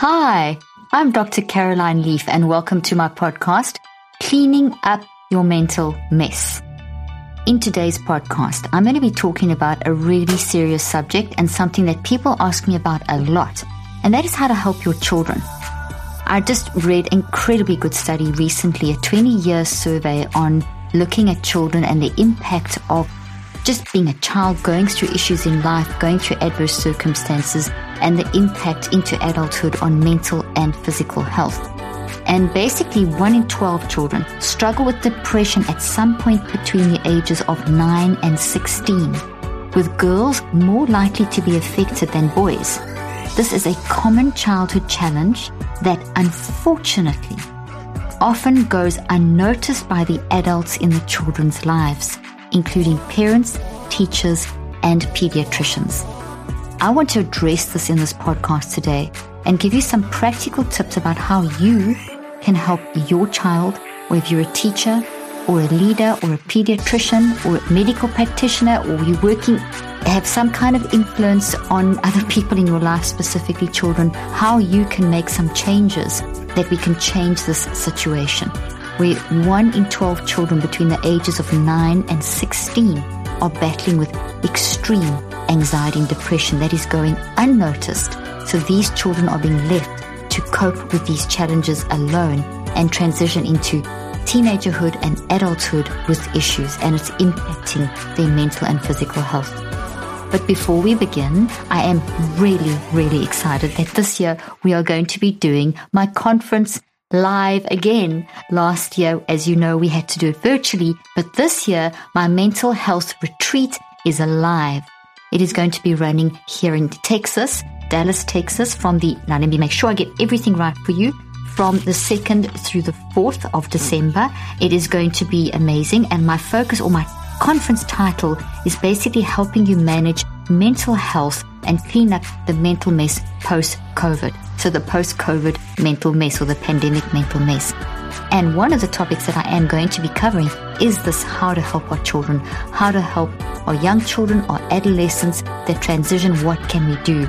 Hi, I'm Dr. Caroline Leaf, and welcome to my podcast, Cleaning Up Your Mental Mess. In today's podcast, I'm going to be talking about a really serious subject and something that people ask me about a lot, and that is how to help your children. I just read incredibly good study recently, a 20 year survey on looking at children and the impact of just being a child, going through issues in life, going through adverse circumstances, and the impact into adulthood on mental and physical health. And basically, 1 in 12 children struggle with depression at some point between the ages of 9 and 16, with girls more likely to be affected than boys. This is a common childhood challenge that unfortunately often goes unnoticed by the adults in the children's lives, including parents, teachers, and pediatricians. I want to address this in this podcast today and give you some practical tips about how you can help your child, whether you're a teacher or a leader or a pediatrician or a medical practitioner or you're working, have some kind of influence on other people in your life, specifically children, how you can make some changes that we can change this situation. Where 1 in 12 children between the ages of 9 and 16 are battling with extreme anxiety and depression that is going unnoticed. So these children are being left to cope with these challenges alone and transition into teenagerhood and adulthood with issues and it's impacting their mental and physical health. But before we begin, I am really, really excited that this year we are going to be doing my conference live again. Last year, as you know, we had to do it virtually, but this year my mental health retreat is alive. It is going to be running here in Texas, Dallas, Texas, from the, now let me make sure I get everything right for you, from the 2nd through the 4th of December. It is going to be amazing. And my focus or my conference title is basically helping you manage mental health and clean up the mental mess post COVID. So the post COVID mental mess or the pandemic mental mess. And one of the topics that I am going to be covering is this how to help our children, how to help our young children, our adolescents that transition. What can we do?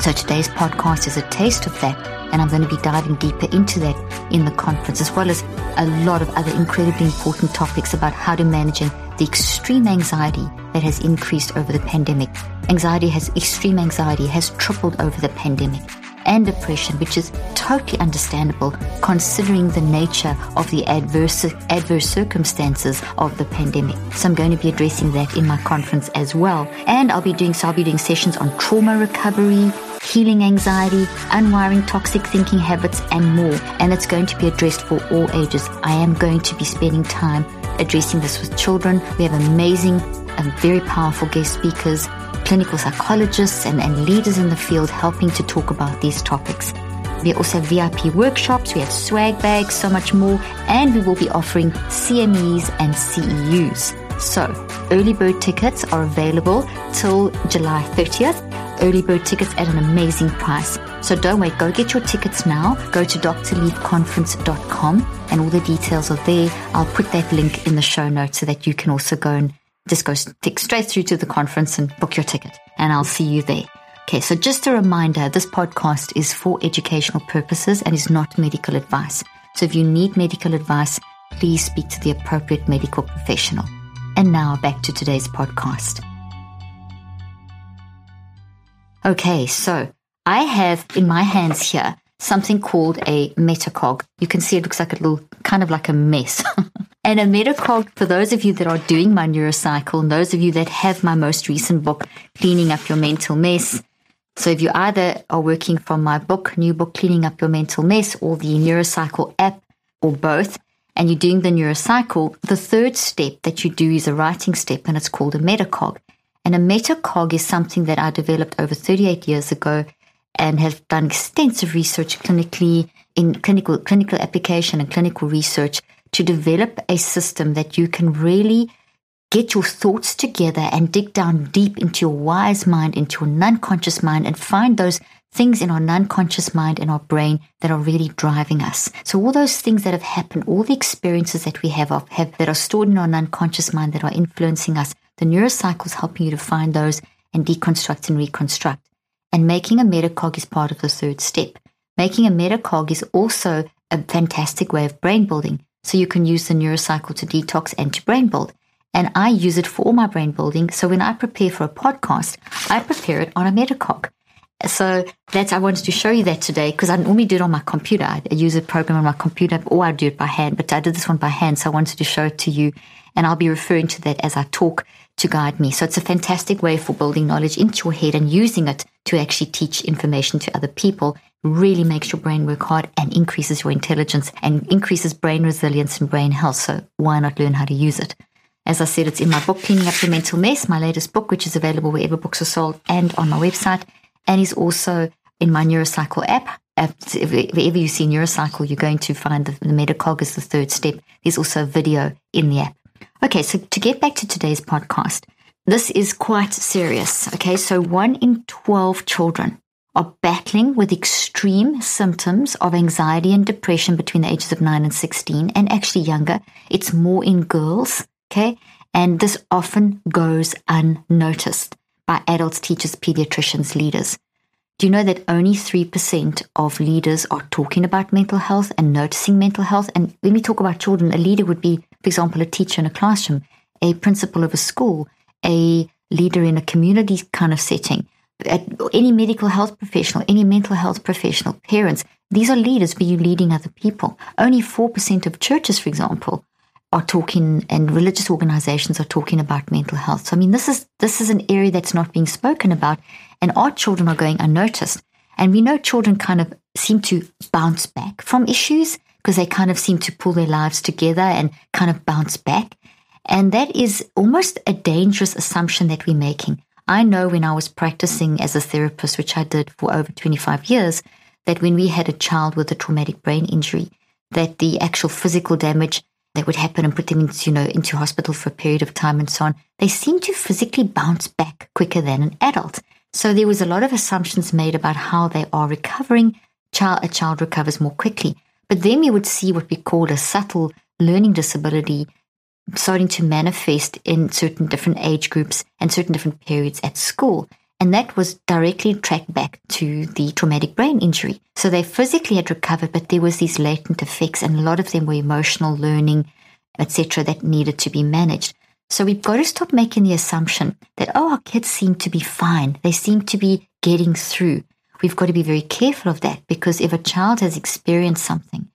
So today's podcast is a taste of that. And I'm going to be diving deeper into that in the conference, as well as a lot of other incredibly important topics about how to manage the extreme anxiety that has increased over the pandemic. Anxiety has, extreme anxiety has tripled over the pandemic and depression, which is totally understandable considering the nature of the adverse, adverse circumstances of the pandemic. So I'm going to be addressing that in my conference as well. And I'll be doing, so I'll be doing sessions on trauma recovery, healing anxiety, unwiring toxic thinking habits, and more. And it's going to be addressed for all ages. I am going to be spending time addressing this with children. We have amazing and very powerful guest speakers clinical psychologists and, and leaders in the field helping to talk about these topics. We also have VIP workshops, we have swag bags, so much more, and we will be offering CMEs and CEUs. So, early bird tickets are available till July 30th. Early bird tickets at an amazing price. So don't wait, go get your tickets now. Go to drleafconference.com and all the details are there. I'll put that link in the show notes so that you can also go and just go stick straight through to the conference and book your ticket, and I'll see you there. Okay, so just a reminder this podcast is for educational purposes and is not medical advice. So if you need medical advice, please speak to the appropriate medical professional. And now back to today's podcast. Okay, so I have in my hands here something called a metacog. You can see it looks like a little, kind of like a mess. and a metacog, for those of you that are doing my neurocycle, and those of you that have my most recent book, Cleaning Up Your Mental Mess. So if you either are working from my book, new book, Cleaning Up Your Mental Mess, or the neurocycle app, or both, and you're doing the neurocycle, the third step that you do is a writing step, and it's called a metacog. And a metacog is something that I developed over 38 years ago and have done extensive research clinically in clinical clinical application and clinical research to develop a system that you can really get your thoughts together and dig down deep into your wise mind, into your non-conscious mind and find those things in our non-conscious mind and our brain that are really driving us. So all those things that have happened, all the experiences that we have, of, have that are stored in our non-conscious mind that are influencing us, the neurocycle is helping you to find those and deconstruct and reconstruct. And making a metacog is part of the third step. Making a metacog is also a fantastic way of brain building. So you can use the neurocycle to detox and to brain build. And I use it for all my brain building. So when I prepare for a podcast, I prepare it on a metacog. So that's I wanted to show you that today because I normally do it on my computer. I use a program on my computer, or I do it by hand. But I did this one by hand, so I wanted to show it to you, and I'll be referring to that as I talk to guide me. So it's a fantastic way for building knowledge into your head and using it to actually teach information to other people. Really makes your brain work hard and increases your intelligence and increases brain resilience and brain health. So why not learn how to use it? As I said, it's in my book, Cleaning Up Your Mental Mess, my latest book, which is available wherever books are sold and on my website and is also in my Neurocycle app. Wherever you see Neurocycle, you're going to find the, the Metacog is the third step. There's also a video in the app. Okay, so to get back to today's podcast, this is quite serious. Okay, so one in 12 children are battling with extreme symptoms of anxiety and depression between the ages of 9 and 16, and actually younger. It's more in girls. Okay, and this often goes unnoticed by adults, teachers, pediatricians, leaders. Do you know that only 3% of leaders are talking about mental health and noticing mental health? And when we talk about children, a leader would be, for example, a teacher in a classroom, a principal of a school, a leader in a community kind of setting, any medical health professional, any mental health professional, parents. These are leaders for you leading other people. Only 4% of churches, for example, are talking and religious organizations are talking about mental health. So I mean this is this is an area that's not being spoken about and our children are going unnoticed. And we know children kind of seem to bounce back from issues because they kind of seem to pull their lives together and kind of bounce back. And that is almost a dangerous assumption that we're making. I know when I was practicing as a therapist, which I did for over 25 years, that when we had a child with a traumatic brain injury, that the actual physical damage that would happen and put them into, you know, into hospital for a period of time and so on, they seem to physically bounce back quicker than an adult. So there was a lot of assumptions made about how they are recovering. Child, a child recovers more quickly. But then we would see what we call a subtle learning disability starting to manifest in certain different age groups and certain different periods at school. And that was directly tracked back to the traumatic brain injury. So they physically had recovered, but there was these latent effects, and a lot of them were emotional learning, etc., that needed to be managed. So we've got to stop making the assumption that, oh, our kids seem to be fine. They seem to be getting through. We've got to be very careful of that because if a child has experienced something,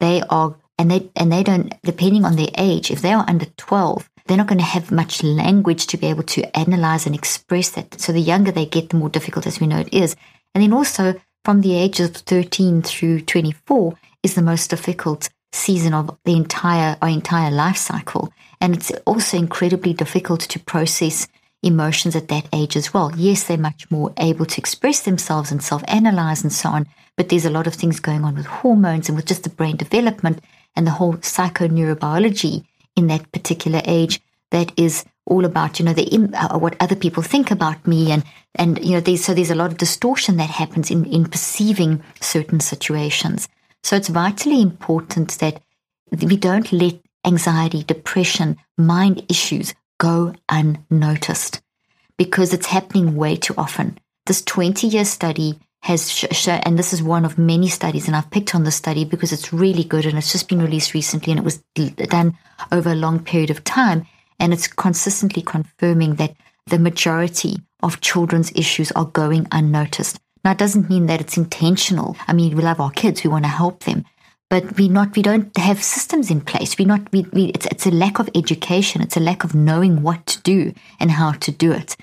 they are, and they, and they don't, depending on their age, if they are under 12, they're not going to have much language to be able to analyze and express that. So the younger they get, the more difficult, as we know, it is. And then also from the age of 13 through 24 is the most difficult season of the entire our entire life cycle. And it's also incredibly difficult to process emotions at that age as well. Yes, they're much more able to express themselves and self analyze and so on, but there's a lot of things going on with hormones and with just the brain development and the whole psychoneurobiology in that particular age that is all about you know the uh, what other people think about me and and you know there's so there's a lot of distortion that happens in in perceiving certain situations so it's vitally important that we don't let anxiety depression mind issues go unnoticed because it's happening way too often this 20 year study has shown, and this is one of many studies, and I've picked on this study because it's really good and it's just been released recently and it was done over a long period of time. And it's consistently confirming that the majority of children's issues are going unnoticed. Now, it doesn't mean that it's intentional. I mean, we love our kids, we want to help them, but we not we don't have systems in place. We not we, we it's it's a lack of education. It's a lack of knowing what to do and how to do it.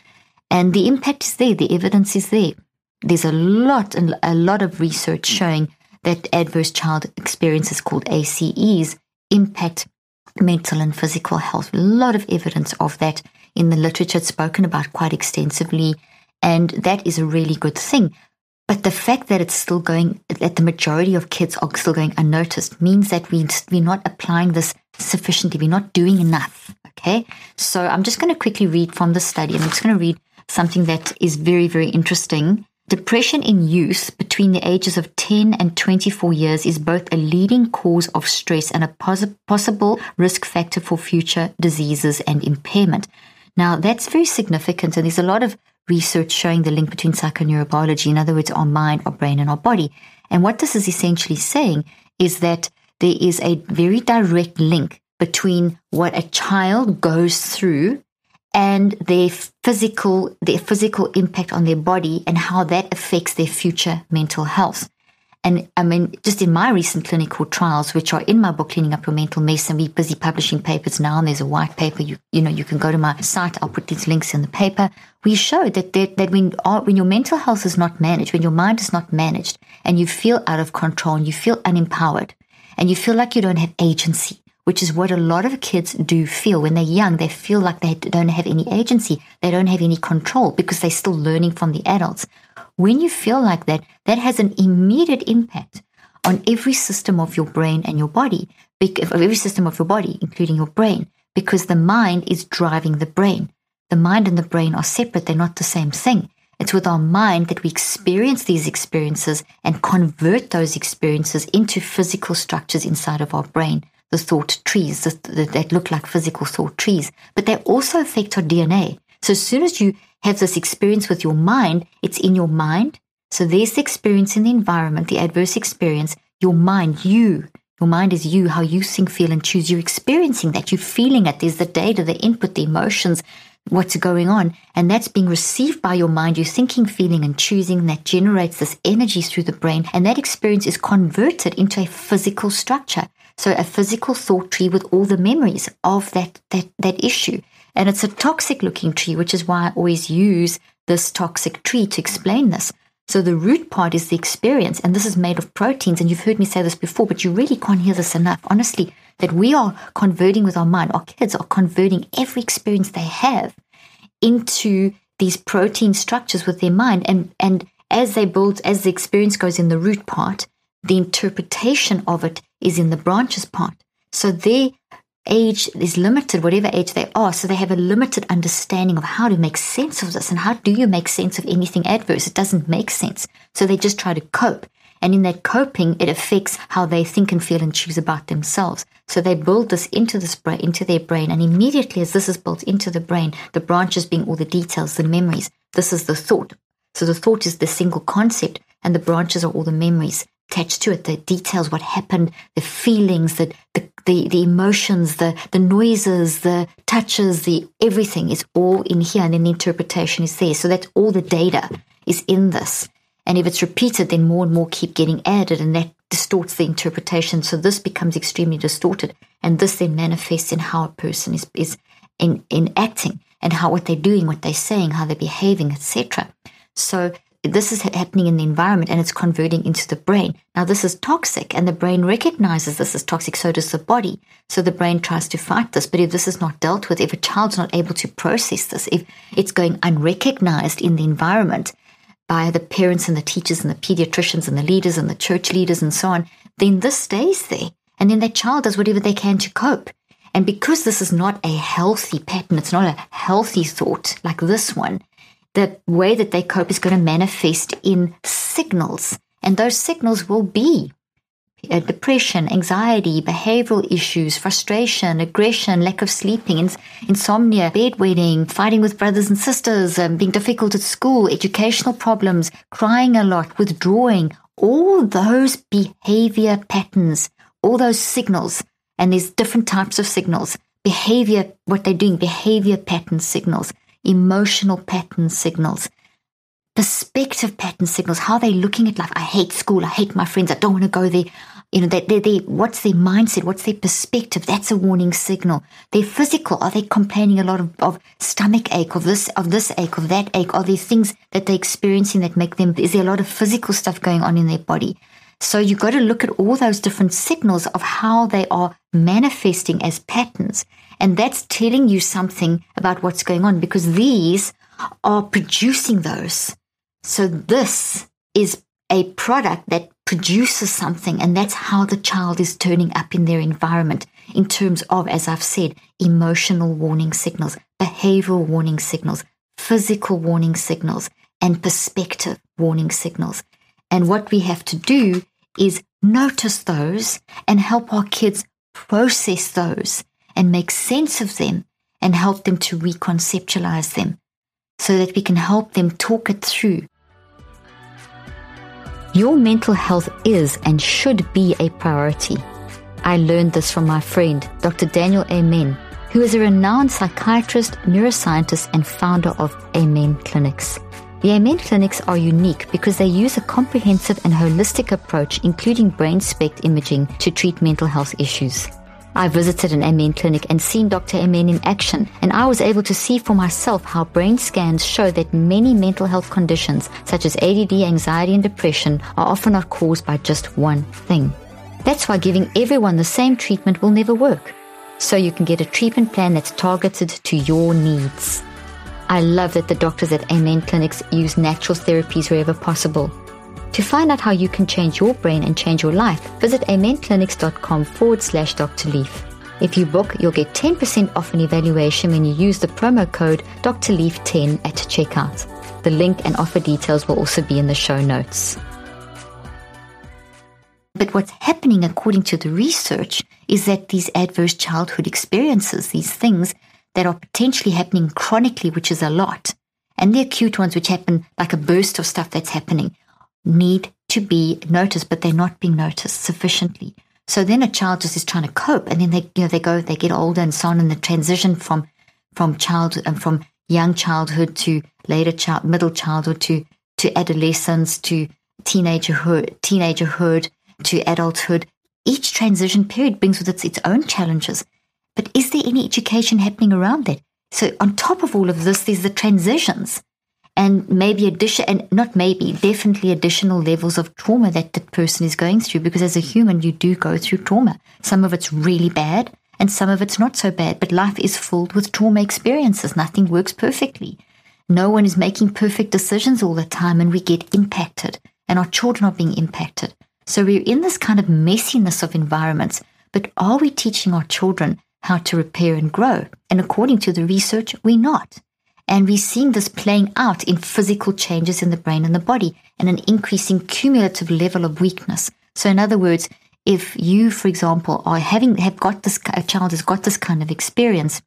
And the impact is there. The evidence is there there's a lot and a lot of research showing that adverse child experiences called ACEs impact mental and physical health. A lot of evidence of that in the literature. It's spoken about quite extensively. And that is a really good thing. But the fact that it's still going, that the majority of kids are still going unnoticed means that we, we're not applying this sufficiently. We're not doing enough. Okay. So I'm just going to quickly read from the study. I'm just going to read something that is very, very interesting. Depression in youth between the ages of 10 and 24 years is both a leading cause of stress and a pos- possible risk factor for future diseases and impairment. Now, that's very significant, and there's a lot of research showing the link between psychoneurobiology, in other words, our mind, our brain, and our body. And what this is essentially saying is that there is a very direct link between what a child goes through and their physical their physical impact on their body and how that affects their future mental health. And I mean, just in my recent clinical trials, which are in my book, Cleaning Up Your Mental Mess, and we're busy publishing papers now, and there's a white paper, you, you know, you can go to my site, I'll put these links in the paper. We showed that, that, that when, uh, when your mental health is not managed, when your mind is not managed, and you feel out of control, and you feel unempowered, and you feel like you don't have agency, which is what a lot of kids do feel when they're young. They feel like they don't have any agency. They don't have any control because they're still learning from the adults. When you feel like that, that has an immediate impact on every system of your brain and your body, every system of your body, including your brain, because the mind is driving the brain. The mind and the brain are separate. They're not the same thing. It's with our mind that we experience these experiences and convert those experiences into physical structures inside of our brain the thought trees that look like physical thought trees, but they also affect our DNA. So as soon as you have this experience with your mind, it's in your mind. So there's the experience in the environment, the adverse experience, your mind, you. Your mind is you, how you think, feel, and choose. You're experiencing that. You're feeling it. There's the data, the input, the emotions, what's going on. And that's being received by your mind. You're thinking, feeling, and choosing. That generates this energy through the brain. And that experience is converted into a physical structure. So a physical thought tree with all the memories of that, that, that issue. And it's a toxic looking tree, which is why I always use this toxic tree to explain this. So the root part is the experience, and this is made of proteins. And you've heard me say this before, but you really can't hear this enough. Honestly, that we are converting with our mind. Our kids are converting every experience they have into these protein structures with their mind. And and as they build, as the experience goes in the root part, the interpretation of it is in the branches part. So their age is limited, whatever age they are. So they have a limited understanding of how to make sense of this. And how do you make sense of anything adverse? It doesn't make sense. So they just try to cope. And in that coping, it affects how they think and feel and choose about themselves. So they build this into this brain, into their brain. And immediately as this is built into the brain, the branches being all the details, the memories, this is the thought. So the thought is the single concept and the branches are all the memories attached to it, the details, what happened, the feelings, the, the, the, the, emotions, the, the noises, the touches, the everything is all in here and then the interpretation is there. So that all the data is in this. And if it's repeated, then more and more keep getting added and that distorts the interpretation. So this becomes extremely distorted. And this then manifests in how a person is, is in, in acting and how what they're doing, what they're saying, how they're behaving, etc. So this is happening in the environment and it's converting into the brain. Now, this is toxic, and the brain recognizes this as toxic, so does the body. So the brain tries to fight this. But if this is not dealt with, if a child's not able to process this, if it's going unrecognized in the environment by the parents and the teachers and the pediatricians and the leaders and the church leaders and so on, then this stays there. And then that child does whatever they can to cope. And because this is not a healthy pattern, it's not a healthy thought like this one, the way that they cope is going to manifest in signals. And those signals will be uh, depression, anxiety, behavioral issues, frustration, aggression, lack of sleeping, ins- insomnia, bedwetting, fighting with brothers and sisters, um, being difficult at school, educational problems, crying a lot, withdrawing, all those behavior patterns, all those signals. And there's different types of signals. Behavior, what they're doing, behavior pattern signals emotional pattern signals, perspective pattern signals, how they're looking at life. I hate school. I hate my friends. I don't want to go there. You know, they, they, they, what's their mindset? What's their perspective? That's a warning signal. They're physical. Are they complaining a lot of, of stomach ache, of this, of this ache, of that ache? Are there things that they're experiencing that make them, is there a lot of physical stuff going on in their body? So you've got to look at all those different signals of how they are manifesting as patterns And that's telling you something about what's going on because these are producing those. So this is a product that produces something, and that's how the child is turning up in their environment in terms of, as I've said, emotional warning signals, behavioral warning signals, physical warning signals, and perspective warning signals. And what we have to do is notice those and help our kids process those and make sense of them and help them to reconceptualize them so that we can help them talk it through. Your mental health is and should be a priority. I learned this from my friend, Dr. Daniel Amen, who is a renowned psychiatrist, neuroscientist, and founder of Amen Clinics. The Amen Clinics are unique because they use a comprehensive and holistic approach, including brain SPECT imaging, to treat mental health issues. I visited an Amen clinic and seen Dr. Amen in action, and I was able to see for myself how brain scans show that many mental health conditions, such as ADD, anxiety, and depression, are often not caused by just one thing. That's why giving everyone the same treatment will never work. So you can get a treatment plan that's targeted to your needs. I love that the doctors at Amen Clinics use natural therapies wherever possible. To find out how you can change your brain and change your life, visit amenclinics.com forward slash Dr. Leaf. If you book, you'll get 10% off an evaluation when you use the promo code Dr. Leaf 10 at checkout. The link and offer details will also be in the show notes. But what's happening according to the research is that these adverse childhood experiences, these things, that are potentially happening chronically, which is a lot, and the acute ones, which happen like a burst of stuff that's happening, need to be noticed, but they're not being noticed sufficiently. So then a child just is trying to cope, and then they, you know, they go, they get older and so on, and the transition from from child and um, from young childhood to later child, middle childhood to to adolescence to teenagerhood, teenagerhood to adulthood. Each transition period brings with it its own challenges. But is there any education happening around that? So on top of all of this, there's the transitions and maybe addition and not maybe definitely additional levels of trauma that the person is going through because as a human you do go through trauma some of it's really bad and some of it's not so bad but life is filled with trauma experiences nothing works perfectly no one is making perfect decisions all the time and we get impacted and our children are being impacted so we're in this kind of messiness of environments but are we teaching our children how to repair and grow. And according to the research, we're not. And we're seeing this playing out in physical changes in the brain and the body and an increasing cumulative level of weakness. So, in other words, if you, for example, are having have got this a child has got this kind of experience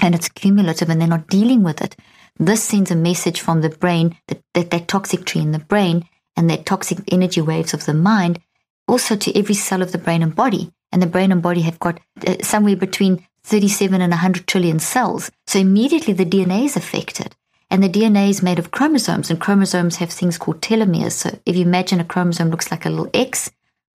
and it's cumulative and they're not dealing with it, this sends a message from the brain that that, that toxic tree in the brain and that toxic energy waves of the mind also to every cell of the brain and body and the brain and body have got uh, somewhere between 37 and 100 trillion cells. So immediately the DNA is affected. And the DNA is made of chromosomes, and chromosomes have things called telomeres. So if you imagine a chromosome looks like a little X,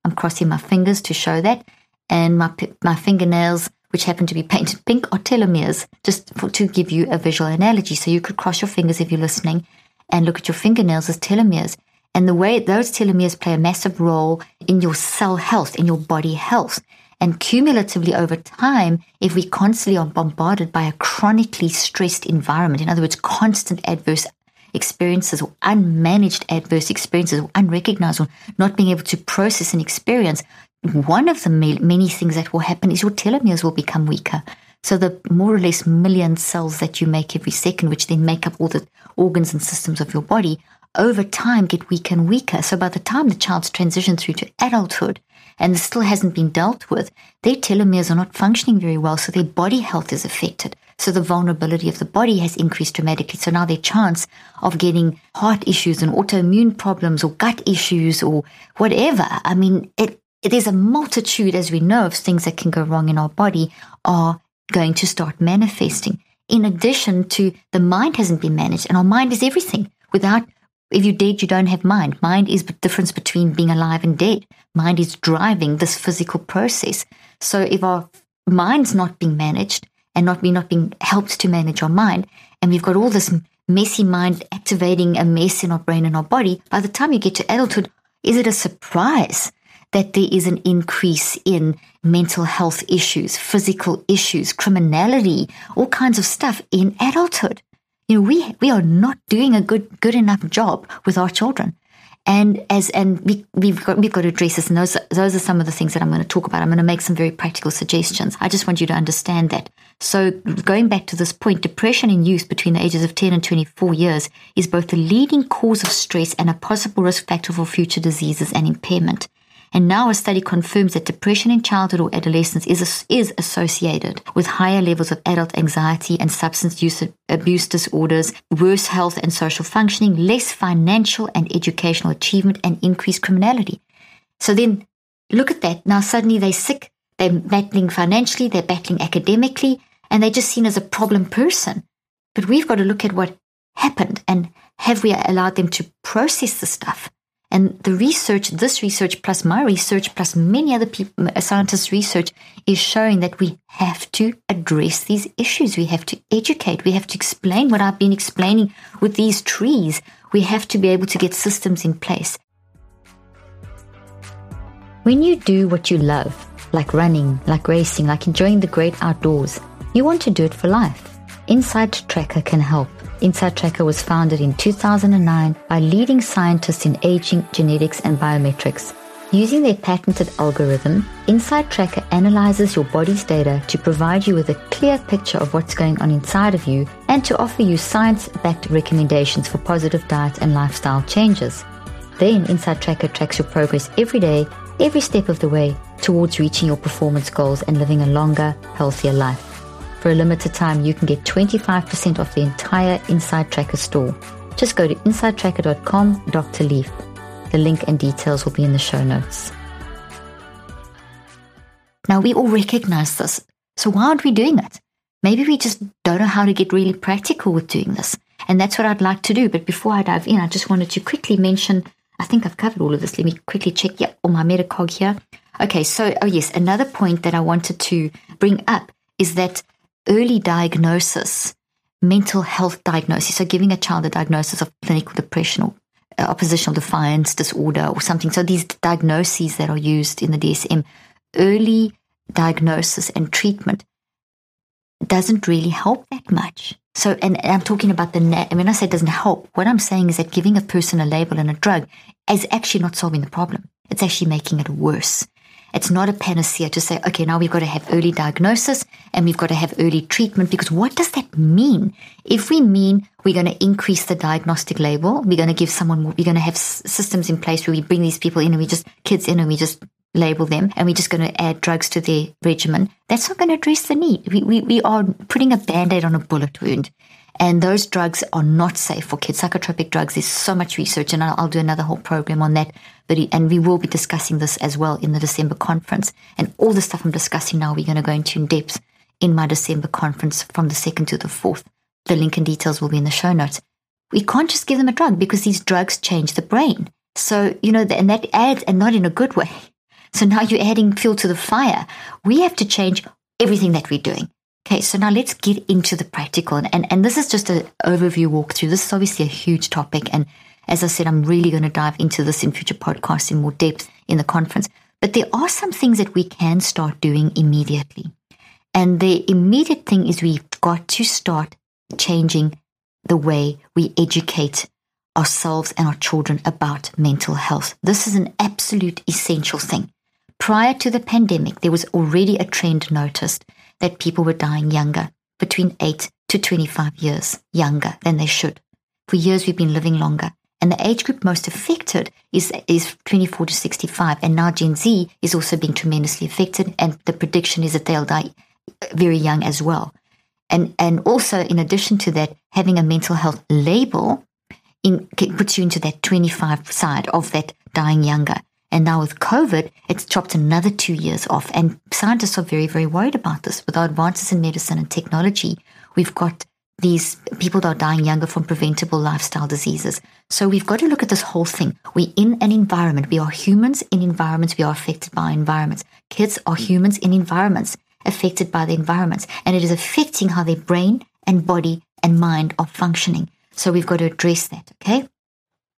I'm crossing my fingers to show that. And my, my fingernails, which happen to be painted pink, are telomeres, just for, to give you a visual analogy. So you could cross your fingers if you're listening and look at your fingernails as telomeres. And the way those telomeres play a massive role in your cell health, in your body health. And cumulatively over time, if we constantly are bombarded by a chronically stressed environment, in other words, constant adverse experiences or unmanaged adverse experiences or unrecognized or not being able to process an experience, one of the many things that will happen is your telomeres will become weaker. So the more or less million cells that you make every second, which then make up all the organs and systems of your body, over time get weaker and weaker. So by the time the child's transitioned through to adulthood and still hasn't been dealt with, their telomeres are not functioning very well. So their body health is affected. So the vulnerability of the body has increased dramatically. So now their chance of getting heart issues and autoimmune problems or gut issues or whatever. I mean, it, is a multitude, as we know, of things that can go wrong in our body are going to start manifesting. In addition to the mind hasn't been managed and our mind is everything. Without if you're dead, you don't have mind. Mind is the difference between being alive and dead. Mind is driving this physical process. So if our mind's not being managed and not we not being helped to manage our mind, and we've got all this messy mind activating a mess in our brain and our body, by the time you get to adulthood, is it a surprise that there is an increase in mental health issues, physical issues, criminality, all kinds of stuff in adulthood. You know, we, we are not doing a good, good enough job with our children. And as and we, we've got we've got to address this, and those those are some of the things that I'm going to talk about. I'm going to make some very practical suggestions. I just want you to understand that. So going back to this point, depression in youth between the ages of 10 and 24 years is both the leading cause of stress and a possible risk factor for future diseases and impairment. And now a study confirms that depression in childhood or adolescence is, is associated with higher levels of adult anxiety and substance use abuse disorders, worse health and social functioning, less financial and educational achievement, and increased criminality. So then look at that. Now suddenly they're sick, they're battling financially, they're battling academically, and they're just seen as a problem person. But we've got to look at what happened and have we allowed them to process the stuff? And the research, this research plus my research plus many other people, uh, scientists' research is showing that we have to address these issues. We have to educate. We have to explain what I've been explaining with these trees. We have to be able to get systems in place. When you do what you love, like running, like racing, like enjoying the great outdoors, you want to do it for life. Inside Tracker can help. Inside Tracker was founded in 2009 by leading scientists in aging, genetics, and biometrics. Using their patented algorithm, Inside Tracker analyzes your body's data to provide you with a clear picture of what's going on inside of you and to offer you science backed recommendations for positive diet and lifestyle changes. Then, Inside Tracker tracks your progress every day, every step of the way towards reaching your performance goals and living a longer, healthier life. For a limited time, you can get 25% off the entire Inside Tracker store. Just go to insidetracker.com, Dr. Leaf. The link and details will be in the show notes. Now, we all recognize this. So, why aren't we doing it? Maybe we just don't know how to get really practical with doing this. And that's what I'd like to do. But before I dive in, I just wanted to quickly mention I think I've covered all of this. Let me quickly check. Yeah, all my Metacog here. Okay, so, oh yes, another point that I wanted to bring up is that early diagnosis, mental health diagnosis, so giving a child a diagnosis of clinical depression or uh, oppositional defiance disorder or something. So these diagnoses that are used in the DSM, early diagnosis and treatment doesn't really help that much. So, and, I'm talking about the, net. I mean, I say it doesn't help. What I'm saying is that giving a person a label and a drug is actually not solving the problem. It's actually making it worse. It's not a panacea to say, okay, now we've got to have early diagnosis and we've got to have early treatment because what does that mean? If we mean we're going to increase the diagnostic label, we're going to give someone we're going to have systems in place where we bring these people in and we just, kids in and we just label them and we're just going to add drugs to their regimen, that's not going to address the need. We, we, we are putting a band aid on a bullet wound. And those drugs are not safe for kids. Psychotropic drugs, there's so much research, and I'll, I'll do another whole program on that. But and we will be discussing this as well in the December conference. And all the stuff I'm discussing now, we're going to go into in depth in my December conference from the 2nd to the 4th. The link and details will be in the show notes. We can't just give them a drug because these drugs change the brain. So, you know, and that adds, and not in a good way. So now you're adding fuel to the fire. We have to change everything that we're doing. Okay, so now let's get into the practical. And, and, this is just an overview walkthrough. This is obviously a huge topic. And as I said, I'm really going to dive into this in future podcasts in more depth in the conference. But there are some things that we can start doing immediately. And the immediate thing is we've got to start changing the way we educate ourselves and our children about mental health. This is an absolute essential thing. Prior to the pandemic, there was already a trend noticed that people were dying younger, between 8 to 25 years younger than they should. For years, we've been living longer. And the age group most affected is, is 24 to 65. And now Gen Z is also being tremendously affected. And the prediction is that they'll die very young as well. And, and also, in addition to that, having a mental health label in, puts you into that 25 side of that dying younger. And now with COVID, it's chopped another two years off. And scientists are very, very worried about this. With our advances in medicine and technology, we've got these people that are dying younger from preventable lifestyle diseases. So we've got to look at this whole thing. We're in an environment. We are humans in environments. We are affected by environments. Kids are humans in environments affected by the environments. And it is affecting how their brain and body and mind are functioning. So we've got to address that. Okay.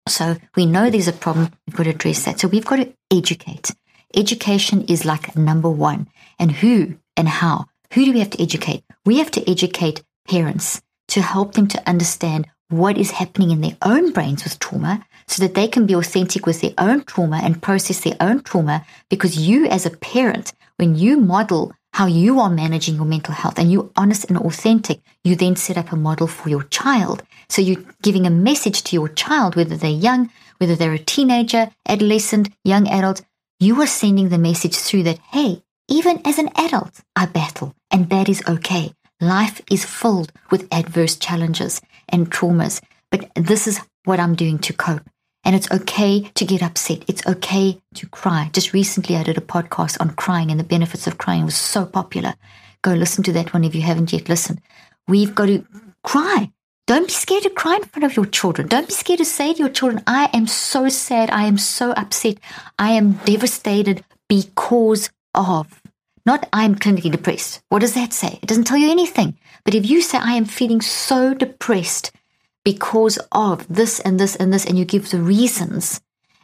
So we know there's a problem. We've got to address that. So we've got to educate. Education is like number one. And who and how? Who do we have to educate? We have to educate parents to help them to understand what is happening in their own brains with trauma so that they can be authentic with their own trauma and process their own trauma. Because you, as a parent, when you model how you are managing your mental health and you're honest and authentic, you then set up a model for your child. So you're giving a message to your child, whether they're young, whether they're a teenager, adolescent, young adult, you are sending the message through that, hey, even as an adult, I battle, and that is okay. Life is filled with adverse challenges and traumas, but this is what I'm doing to cope. And it's okay to get upset. It's okay to cry. Just recently, I did a podcast on crying and the benefits of crying. It was so popular. Go listen to that one if you haven't yet listened. We've got to cry. Don't be scared to cry in front of your children. Don't be scared to say to your children, I am so sad. I am so upset. I am devastated because of. Not I am clinically depressed. What does that say? It doesn't tell you anything. But if you say, I am feeling so depressed because of this and this and this, and you give the reasons,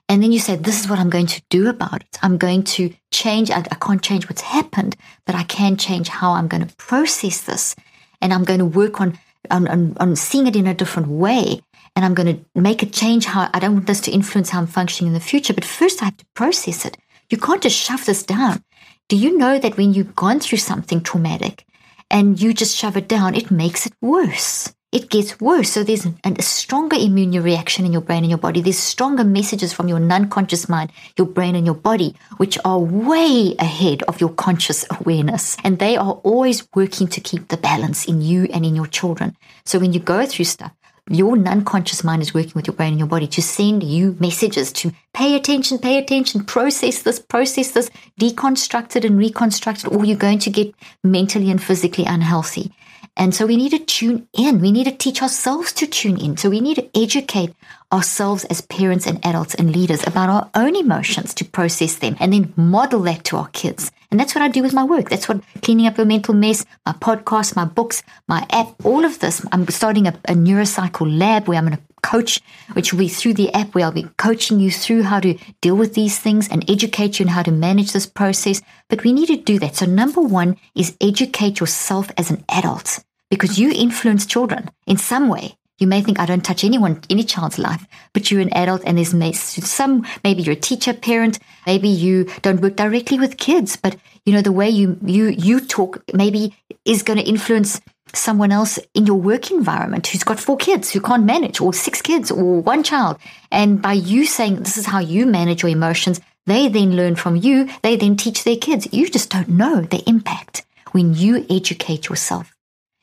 and then you say, This is what I'm going to do about it. I'm going to change. I, I can't change what's happened, but I can change how I'm going to process this. And I'm going to work on, on, on, on seeing it in a different way. And I'm going to make a change how I don't want this to influence how I'm functioning in the future. But first, I have to process it. You can't just shove this down. Do you know that when you've gone through something traumatic and you just shove it down, it makes it worse? It gets worse. So there's a stronger immune reaction in your brain and your body. There's stronger messages from your non-conscious mind, your brain and your body, which are way ahead of your conscious awareness. And they are always working to keep the balance in you and in your children. So when you go through stuff, your non-conscious mind is working with your brain and your body to send you messages to pay attention, pay attention, process this, process this, deconstruct it and reconstruct it, or you're going to get mentally and physically unhealthy. And so we need to tune in. We need to teach ourselves to tune in. So we need to educate ourselves as parents and adults and leaders about our own emotions to process them and then model that to our kids. And that's what I do with my work. That's what cleaning up your mental mess, my podcast, my books, my app, all of this. I'm starting a, a neurocycle lab where I'm going to coach, which will be through the app where I'll be coaching you through how to deal with these things and educate you on how to manage this process. But we need to do that. So number one is educate yourself as an adult because you influence children in some way. You may think I don't touch anyone, any child's life, but you're an adult and there's some, maybe you're a teacher, parent, maybe you don't work directly with kids, but you know, the way you, you, you talk maybe is going to influence someone else in your work environment who's got four kids who can't manage or six kids or one child. And by you saying this is how you manage your emotions, they then learn from you. They then teach their kids. You just don't know the impact when you educate yourself.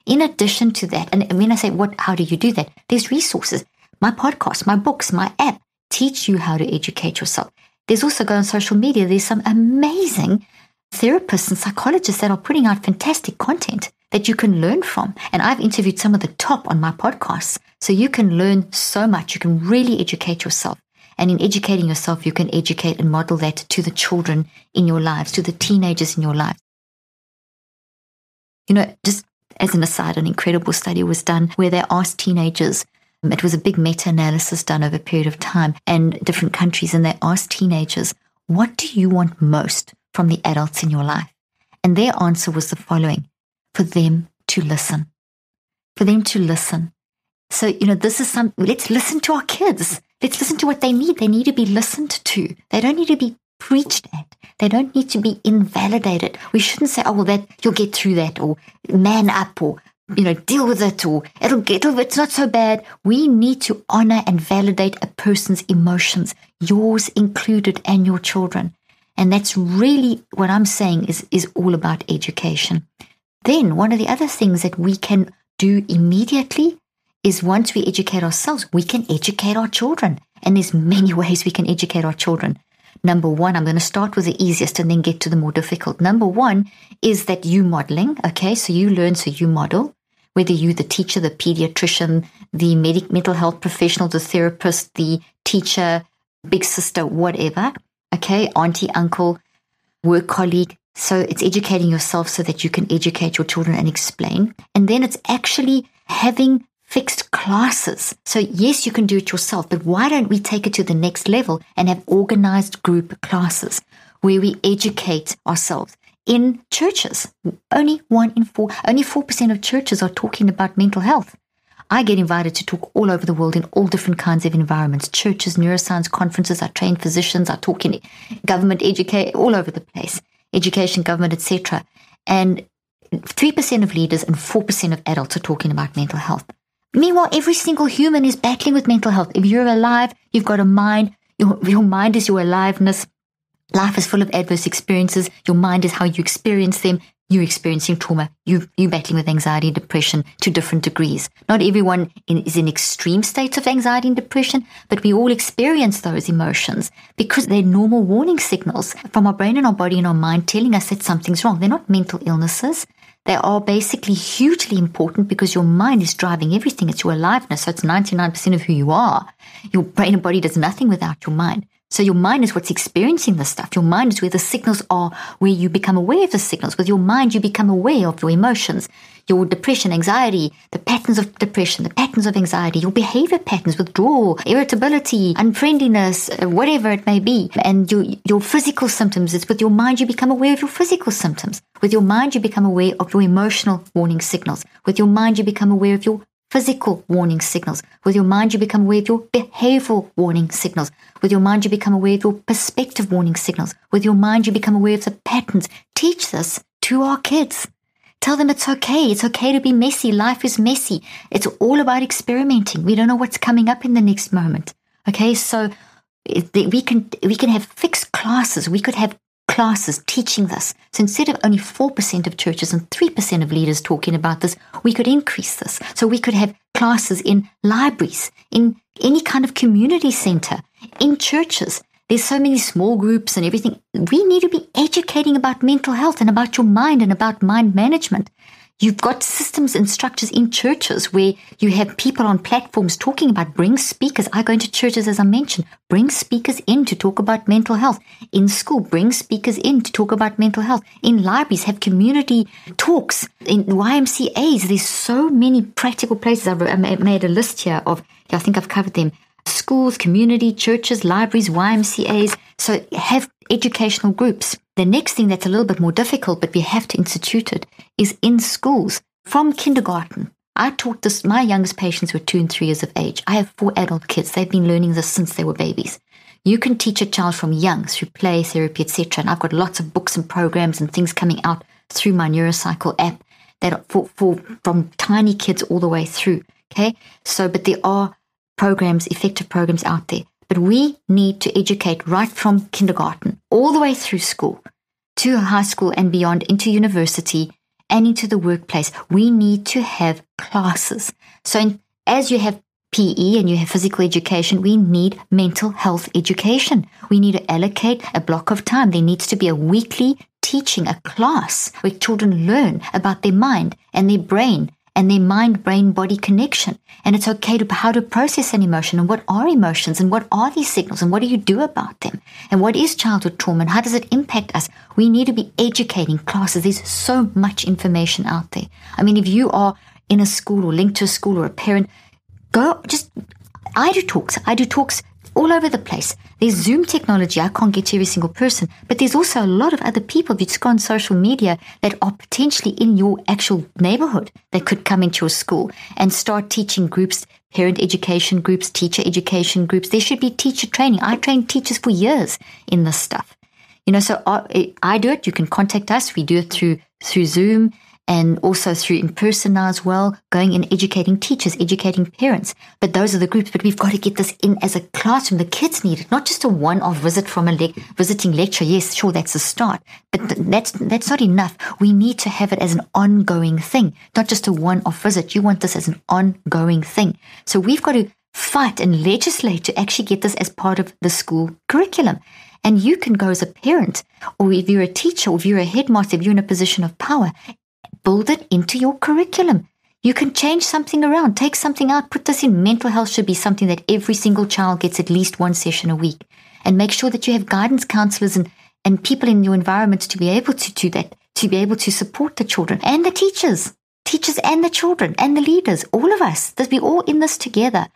In addition to that, and when I say what, how do you do that? There's resources. My podcast, my books, my app teach you how to educate yourself. There's also go on social media. There's some amazing therapists and psychologists that are putting out fantastic content that you can learn from. And I've interviewed some of the top on my podcasts. So you can learn so much. You can really educate yourself. And in educating yourself, you can educate and model that to the children in your lives, to the teenagers in your lives. You know, just as an aside, an incredible study was done where they asked teenagers. It was a big meta analysis done over a period of time and different countries, and they asked teenagers, What do you want most from the adults in your life? And their answer was the following for them to listen. For them to listen. So, you know, this is some, let's listen to our kids. Let's listen to what they need. They need to be listened to. They don't need to be preached at. They don't need to be invalidated. We shouldn't say, oh, well, that you'll get through that or man up or, you know, deal with it or it'll get, it's not so bad. We need to honor and validate a person's emotions, yours included and your children. And that's really what I'm saying is, is all about education. Then one of the other things that we can do immediately is once we educate ourselves, we can educate our children. And there's many ways we can educate our children. Number one, I'm going to start with the easiest and then get to the more difficult. Number one is that you modeling. Okay. So you learn, so you model, whether you, the teacher, the pediatrician, the medic, mental health professional, the therapist, the teacher, big sister, whatever. Okay. Auntie, uncle, work colleague. So it's educating yourself so that you can educate your children and explain. And then it's actually having fixed classes. So, yes, you can do it yourself, but why don't we take it to the next level and have organized group classes where we educate ourselves in churches. Only one in four, only 4% of churches are talking about mental health. I get invited to talk all over the world in all different kinds of environments churches, neuroscience conferences. I train physicians. I talk in government, educate, all over the place, education, government, etc. And 3% of leaders and 4% of adults are talking about mental health. Meanwhile, every single human is battling with mental health. If you're alive, you've got a mind. Your, your mind is your aliveness. Life is full of adverse experiences. Your mind is how you experience them. You're experiencing trauma. You, you're battling with anxiety and depression to different degrees. Not everyone in, is in extreme states of anxiety and depression, but we all experience those emotions because they're normal warning signals from our brain and our body and our mind telling us that something's wrong. They're not mental illnesses. They are basically hugely important because your mind is driving everything. It's your aliveness. So it's 99% of who you are. Your brain and body does nothing without your mind. So your mind is what's experiencing the stuff. Your mind is where the signals are, where you become aware of the signals. With your mind, you become aware of your emotions, your depression, anxiety, the patterns of depression, the patterns of anxiety, your behavior patterns, withdrawal, irritability, unfriendliness, uh, whatever it may be. And your, your physical symptoms. It's with your mind, you become aware of your physical symptoms. With your mind, you become aware of your emotional warning signals. With your mind, you become aware of your physical warning signals. With your mind, you become aware of your behavioral warning signals. With your mind, you become aware of your perspective warning signals. With your mind, you become aware of the patterns. Teach this to our kids. Tell them it's okay. It's okay to be messy. Life is messy. It's all about experimenting. We don't know what's coming up in the next moment. Okay, so we can we can have fixed classes. We could have classes teaching this. So instead of only 4% of churches and 3% of leaders talking about this, we could increase this. So we could have classes in libraries, in any kind of community center, in churches. There's so many small groups and everything. We need to be educating about mental health and about your mind and about mind management. You've got systems and structures in churches where you have people on platforms talking about bring speakers. I go into churches, as I mentioned, bring speakers in to talk about mental health. In school, bring speakers in to talk about mental health. In libraries, have community talks. In YMCAs, there's so many practical places. I've made a list here of, I think I've covered them. Schools, community, churches, libraries, YMCAs. So have educational groups. The next thing that's a little bit more difficult, but we have to institute it, is in schools from kindergarten. I taught this, my youngest patients were two and three years of age. I have four adult kids. They've been learning this since they were babies. You can teach a child from young through play, therapy, etc. And I've got lots of books and programs and things coming out through my Neurocycle app that for, for from tiny kids all the way through. Okay. So, but there are programs, effective programs out there. But we need to educate right from kindergarten all the way through school to high school and beyond into university and into the workplace. We need to have classes. So in, as you have PE and you have physical education, we need mental health education. We need to allocate a block of time. There needs to be a weekly teaching, a class where children learn about their mind and their brain and their mind brain body connection. And it's okay to how to process an emotion and what are emotions and what are these signals and what do you do about them? And what is childhood trauma and how does it impact us? We need to be educating classes. There's so much information out there. I mean, if you are in a school or linked to a school or a parent, go just I do talks. I do talks all over the place. There's Zoom technology. I can't get to every single person, but there's also a lot of other people that go on social media that are potentially in your actual neighborhood that could come into your school and start teaching groups, parent education groups, teacher education groups. There should be teacher training. I trained teachers for years in this stuff. You know, so I, I do it. You can contact us. We do it through through Zoom and also through in person now as well, going and educating teachers, educating parents. But those are the groups. But we've got to get this in as a classroom. The kids need it, not just a one-off visit from a le- visiting lecture. Yes, sure, that's a start, but th- that's that's not enough. We need to have it as an ongoing thing, not just a one-off visit. You want this as an ongoing thing. So we've got to fight and legislate to actually get this as part of the school curriculum. And you can go as a parent, or if you're a teacher, or if you're a headmaster, if you're in a position of power, it into your curriculum. You can change something around, take something out, put this in. Mental health should be something that every single child gets at least one session a week. And make sure that you have guidance counselors and, and people in your environment to be able to do that, to be able to support the children and the teachers, teachers and the children and the leaders, all of us, that we're all in this together.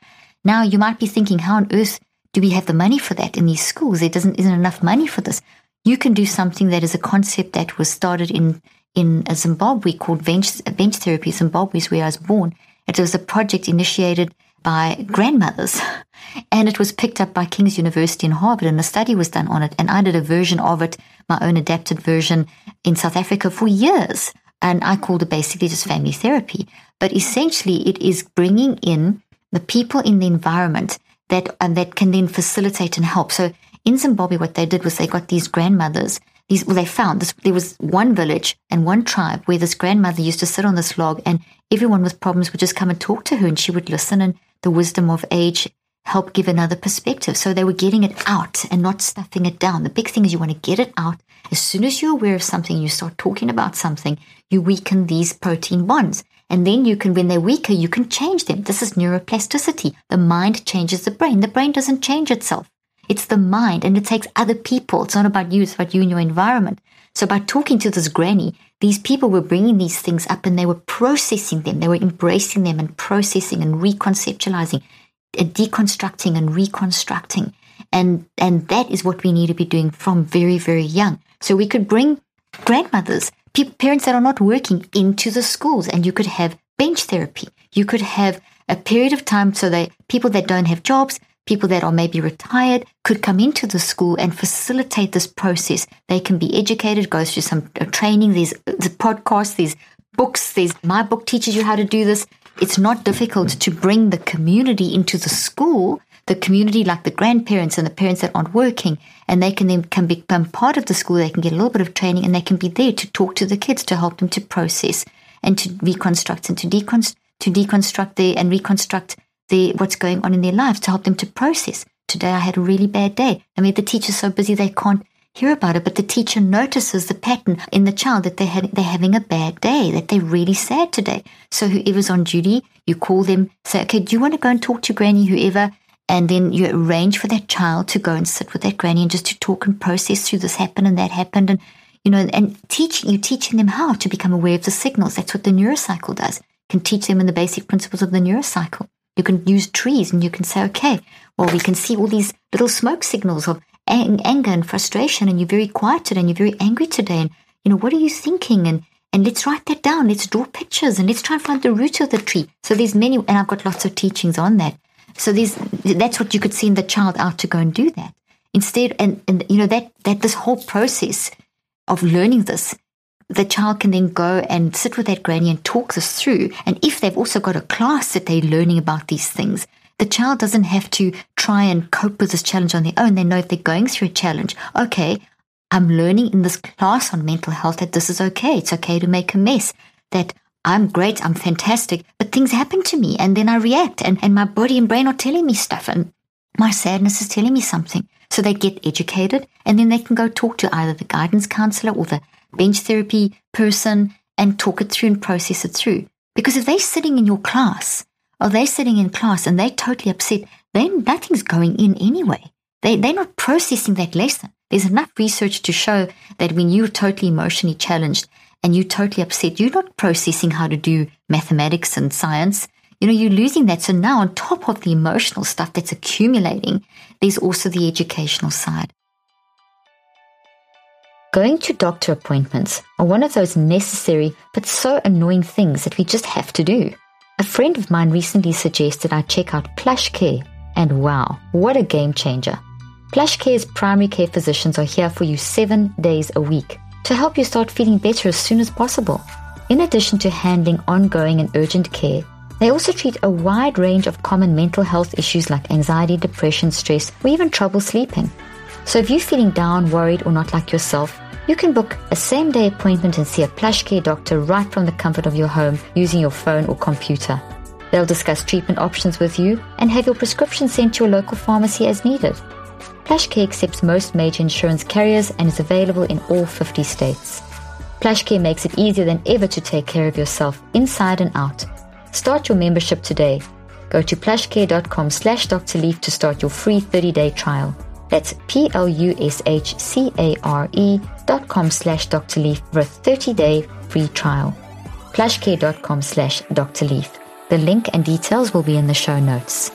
Now you might be thinking, how on earth do we have the money for that in these schools? There doesn't isn't enough money for this. you can do something that is a concept that was started in in uh, Zimbabwe called bench, bench therapy. Zimbabwe is where I was born. It was a project initiated by grandmothers, and it was picked up by King's University in Harvard, and a study was done on it. And I did a version of it, my own adapted version, in South Africa for years, and I called it basically just family therapy. But essentially, it is bringing in the people in the environment that and that can then facilitate and help. So in Zimbabwe, what they did was they got these grandmothers. These well, they found this. There was one village and one tribe where this grandmother used to sit on this log, and everyone with problems would just come and talk to her, and she would listen, and the wisdom of age help give another perspective. So they were getting it out and not stuffing it down. The big thing is you want to get it out. As soon as you're aware of something, you start talking about something, you weaken these protein bonds. And then you can, when they're weaker, you can change them. This is neuroplasticity. The mind changes the brain. The brain doesn't change itself. It's the mind and it takes other people. It's not about you. It's about you and your environment. So by talking to this granny, these people were bringing these things up and they were processing them. They were embracing them and processing and reconceptualizing, and deconstructing and reconstructing. And, and that is what we need to be doing from very, very young. So we could bring grandmothers parents that are not working into the schools and you could have bench therapy. You could have a period of time so that people that don't have jobs, people that are maybe retired could come into the school and facilitate this process. They can be educated, go through some uh, training. There's the podcasts, there's books, there's my book teaches you how to do this. It's not difficult to bring the community into the school the community, like the grandparents and the parents that aren't working, and they can then can become part of the school. They can get a little bit of training, and they can be there to talk to the kids to help them to process and to reconstruct and to deconstruct to deconstruct and reconstruct the what's going on in their lives to help them to process. Today I had a really bad day. I mean, the teacher's so busy they can't hear about it, but the teacher notices the pattern in the child that they had, they're having a bad day, that they're really sad today. So whoever's on duty, you call them, say, okay, do you want to go and talk to Granny, whoever and then you arrange for that child to go and sit with that granny and just to talk and process through this happened and that happened and you know and teaching you teaching them how to become aware of the signals that's what the neurocycle does can teach them in the basic principles of the neurocycle you can use trees and you can say okay well we can see all these little smoke signals of ang- anger and frustration and you're very quieted and you're very angry today. And you know what are you thinking? And and let's write that down. Let's draw pictures and let's try and find the root of the tree. So there's many and i've got lots of teachings on that. So these, that's what you could send the child out to go and do that. Instead, and, and you know, that, that this whole process of learning this, the child can then go and sit with that granny and talk this through. And if they've also got a class that they're learning about these things, the child doesn't have to try and cope with this challenge on their own. They know if they're going through a challenge, okay, I'm learning in this class on mental health that this is okay. It's okay to make a mess. That I'm great, I'm fantastic, but things happen to me and then I react and, and my body and brain are telling me stuff and my sadness is telling me something. So they get educated and then they can go talk to either the guidance counselor or the bench therapy person and talk it through and process it through. Because if they're sitting in your class or they're sitting in class and they're totally upset, then nothing's going in anyway. They, they're not processing that lesson. There's enough research to show that when you're totally emotionally challenged, and you're totally upset, you're not processing how to do mathematics and science. You know, you're losing that. So now, on top of the emotional stuff that's accumulating, there's also the educational side. Going to doctor appointments are one of those necessary but so annoying things that we just have to do. A friend of mine recently suggested I check out PlushCare, and wow, what a game changer! PlushCare's primary care physicians are here for you seven days a week to help you start feeling better as soon as possible. In addition to handling ongoing and urgent care, they also treat a wide range of common mental health issues like anxiety, depression, stress, or even trouble sleeping. So if you're feeling down, worried, or not like yourself, you can book a same day appointment and see a PlushCare doctor right from the comfort of your home using your phone or computer. They'll discuss treatment options with you and have your prescription sent to your local pharmacy as needed. PlushCare accepts most major insurance carriers and is available in all 50 states. PlushCare makes it easier than ever to take care of yourself inside and out. Start your membership today. Go to plushcare.com slash Dr. To start your free 30-day trial. That's P-L-U-S-H-C-A-R-E dot com slash Dr. Leaf for a 30-day free trial. plushcare.com slash Dr. Leaf. The link and details will be in the show notes.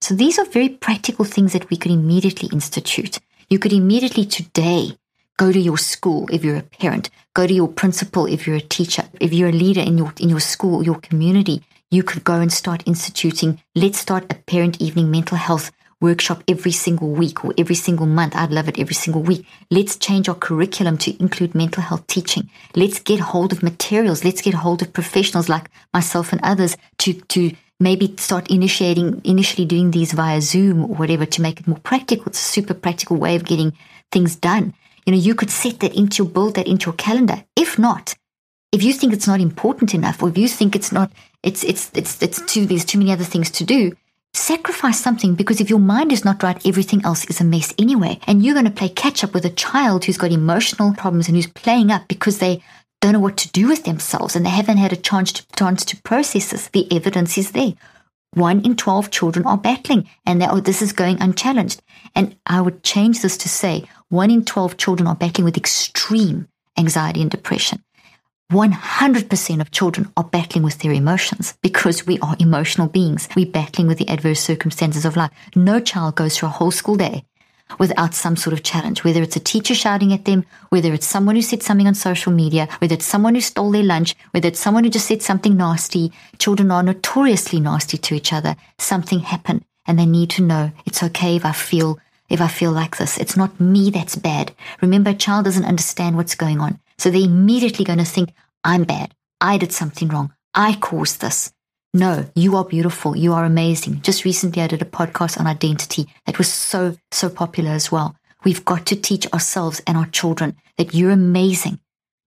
So these are very practical things that we could immediately institute. You could immediately today go to your school if you're a parent, go to your principal if you're a teacher, if you're a leader in your in your school, your community, you could go and start instituting, let's start a parent evening mental health workshop every single week or every single month. I'd love it every single week. Let's change our curriculum to include mental health teaching. Let's get hold of materials. Let's get hold of professionals like myself and others to, to maybe start initiating, initially doing these via Zoom or whatever to make it more practical. It's a super practical way of getting things done. You know, you could set that into your, build that into your calendar. If not, if you think it's not important enough or if you think it's not it's it's it's it's too there's too many other things to do sacrifice something because if your mind is not right everything else is a mess anyway. And you're going to play catch up with a child who's got emotional problems and who's playing up because they don't know what to do with themselves and they haven't had a chance to, chance to process this. The evidence is there. One in 12 children are battling and this is going unchallenged. And i would change this to say one in 12 children are battling with extreme anxiety and depression 100% of children are battling with their emotions because we are emotional beings. We're battling with the adverse circumstances of life. No child goes through a whole school day without some sort of challenge, whether it's a teacher shouting at them, whether it's someone who said something on social media, whether it's someone who stole their lunch, whether it's someone who just said something nasty. Children are notoriously nasty to each other. Something happened and they need to know it's okay if I feel if I feel like this. It's not me that's bad. Remember, a child doesn't understand what's going on. So they're immediately going to think, I'm bad. I did something wrong. I caused this. No, you are beautiful. You are amazing. Just recently, I did a podcast on identity that was so, so popular as well. We've got to teach ourselves and our children that you're amazing.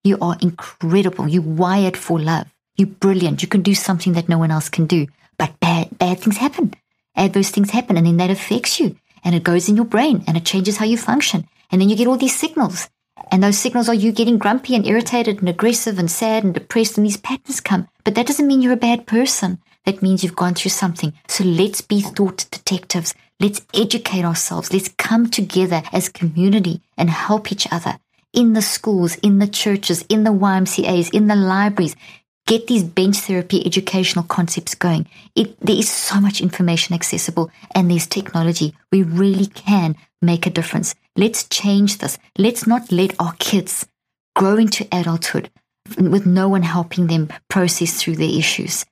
You are incredible. You're wired for love. You're brilliant. You can do something that no one else can do. But bad, bad things happen. Adverse things happen and then that affects you and it goes in your brain and it changes how you function. And then you get all these signals and those signals are you getting grumpy and irritated and aggressive and sad and depressed, and these patterns come. But that doesn't mean you're a bad person. That means you've gone through something. So let's be thought detectives. Let's educate ourselves. Let's come together as community and help each other in the schools, in the churches, in the YMCAs, in the libraries. Get these bench therapy educational concepts going. It, there is so much information accessible and there's technology. We really can make a difference. Let's change this. Let's not let our kids grow into adulthood with no one helping them process through their issues.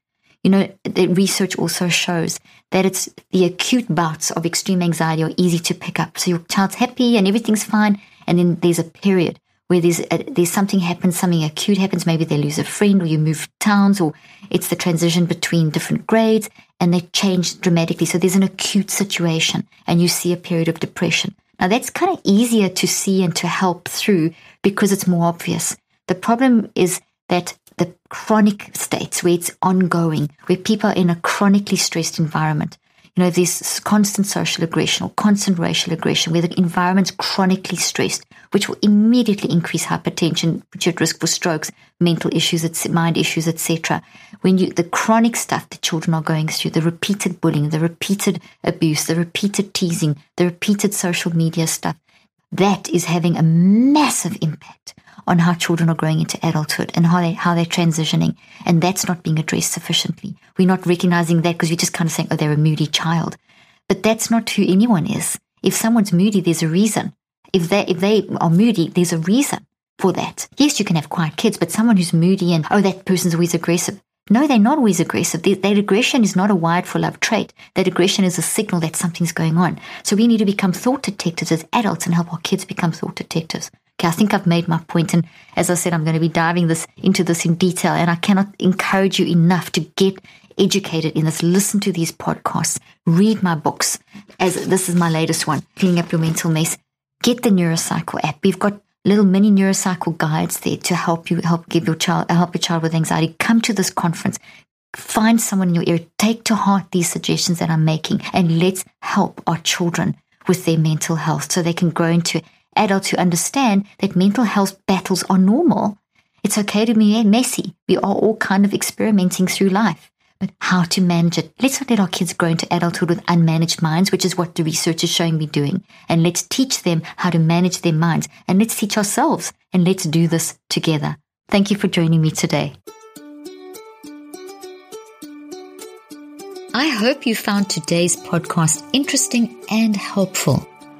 You know, the research also shows that it's the acute bouts of extreme anxiety are easy to pick up. So your child's happy and everything's fine. And then there's a period where there's, a, there's something happens, something acute happens. Maybe they lose a friend or you move towns or it's the transition between different grades and they change dramatically. So there's an acute situation and you see a period of depression. Now that's kind of easier to see and to help through because it's more obvious. The problem is that the chronic states where it's ongoing, where people are in a chronically stressed environment, you know, there's constant social aggression or constant racial aggression where the environment's chronically stressed, which will immediately increase hypertension, put you at risk for strokes, mental issues, mind issues, etc. When you, the chronic stuff that children are going through, the repeated bullying, the repeated abuse, the repeated teasing, the repeated social media stuff, that is having a massive impact on how children are growing into adulthood and how they how they're transitioning, and that's not being addressed sufficiently. We're not recognizing that because we're just kind of saying, "Oh, they're a moody child," but that's not who anyone is. If someone's moody, there's a reason. If they if they are moody, there's a reason for that. Yes, you can have quiet kids, but someone who's moody and oh, that person's always aggressive. No, they're not always aggressive. That aggression is not a wired for love trait. That aggression is a signal that something's going on. So we need to become thought detectives as adults and help our kids become thought detectives. Okay, I think I've made my point, and as I said, I'm going to be diving this into this in detail, and I cannot encourage you enough to get educated in this. Listen to these podcasts, read my books. As this is my latest one, cleaning up your mental mess. Get the Neurocycle app. We've got little mini Neurocycle guides there to help you help give your child help your child with anxiety. Come to this conference. Find someone in your ear. Take to heart these suggestions that I'm making, and let's help our children with their mental health so they can grow into adults who understand that mental health battles are normal. It's okay to be messy. We are all kind of experimenting through life. But how to manage it? Let's not let our kids grow into adulthood with unmanaged minds, which is what the research is showing me doing. And let's teach them how to manage their minds. And let's teach ourselves. And let's do this together. Thank you for joining me today. I hope you found today's podcast interesting and helpful.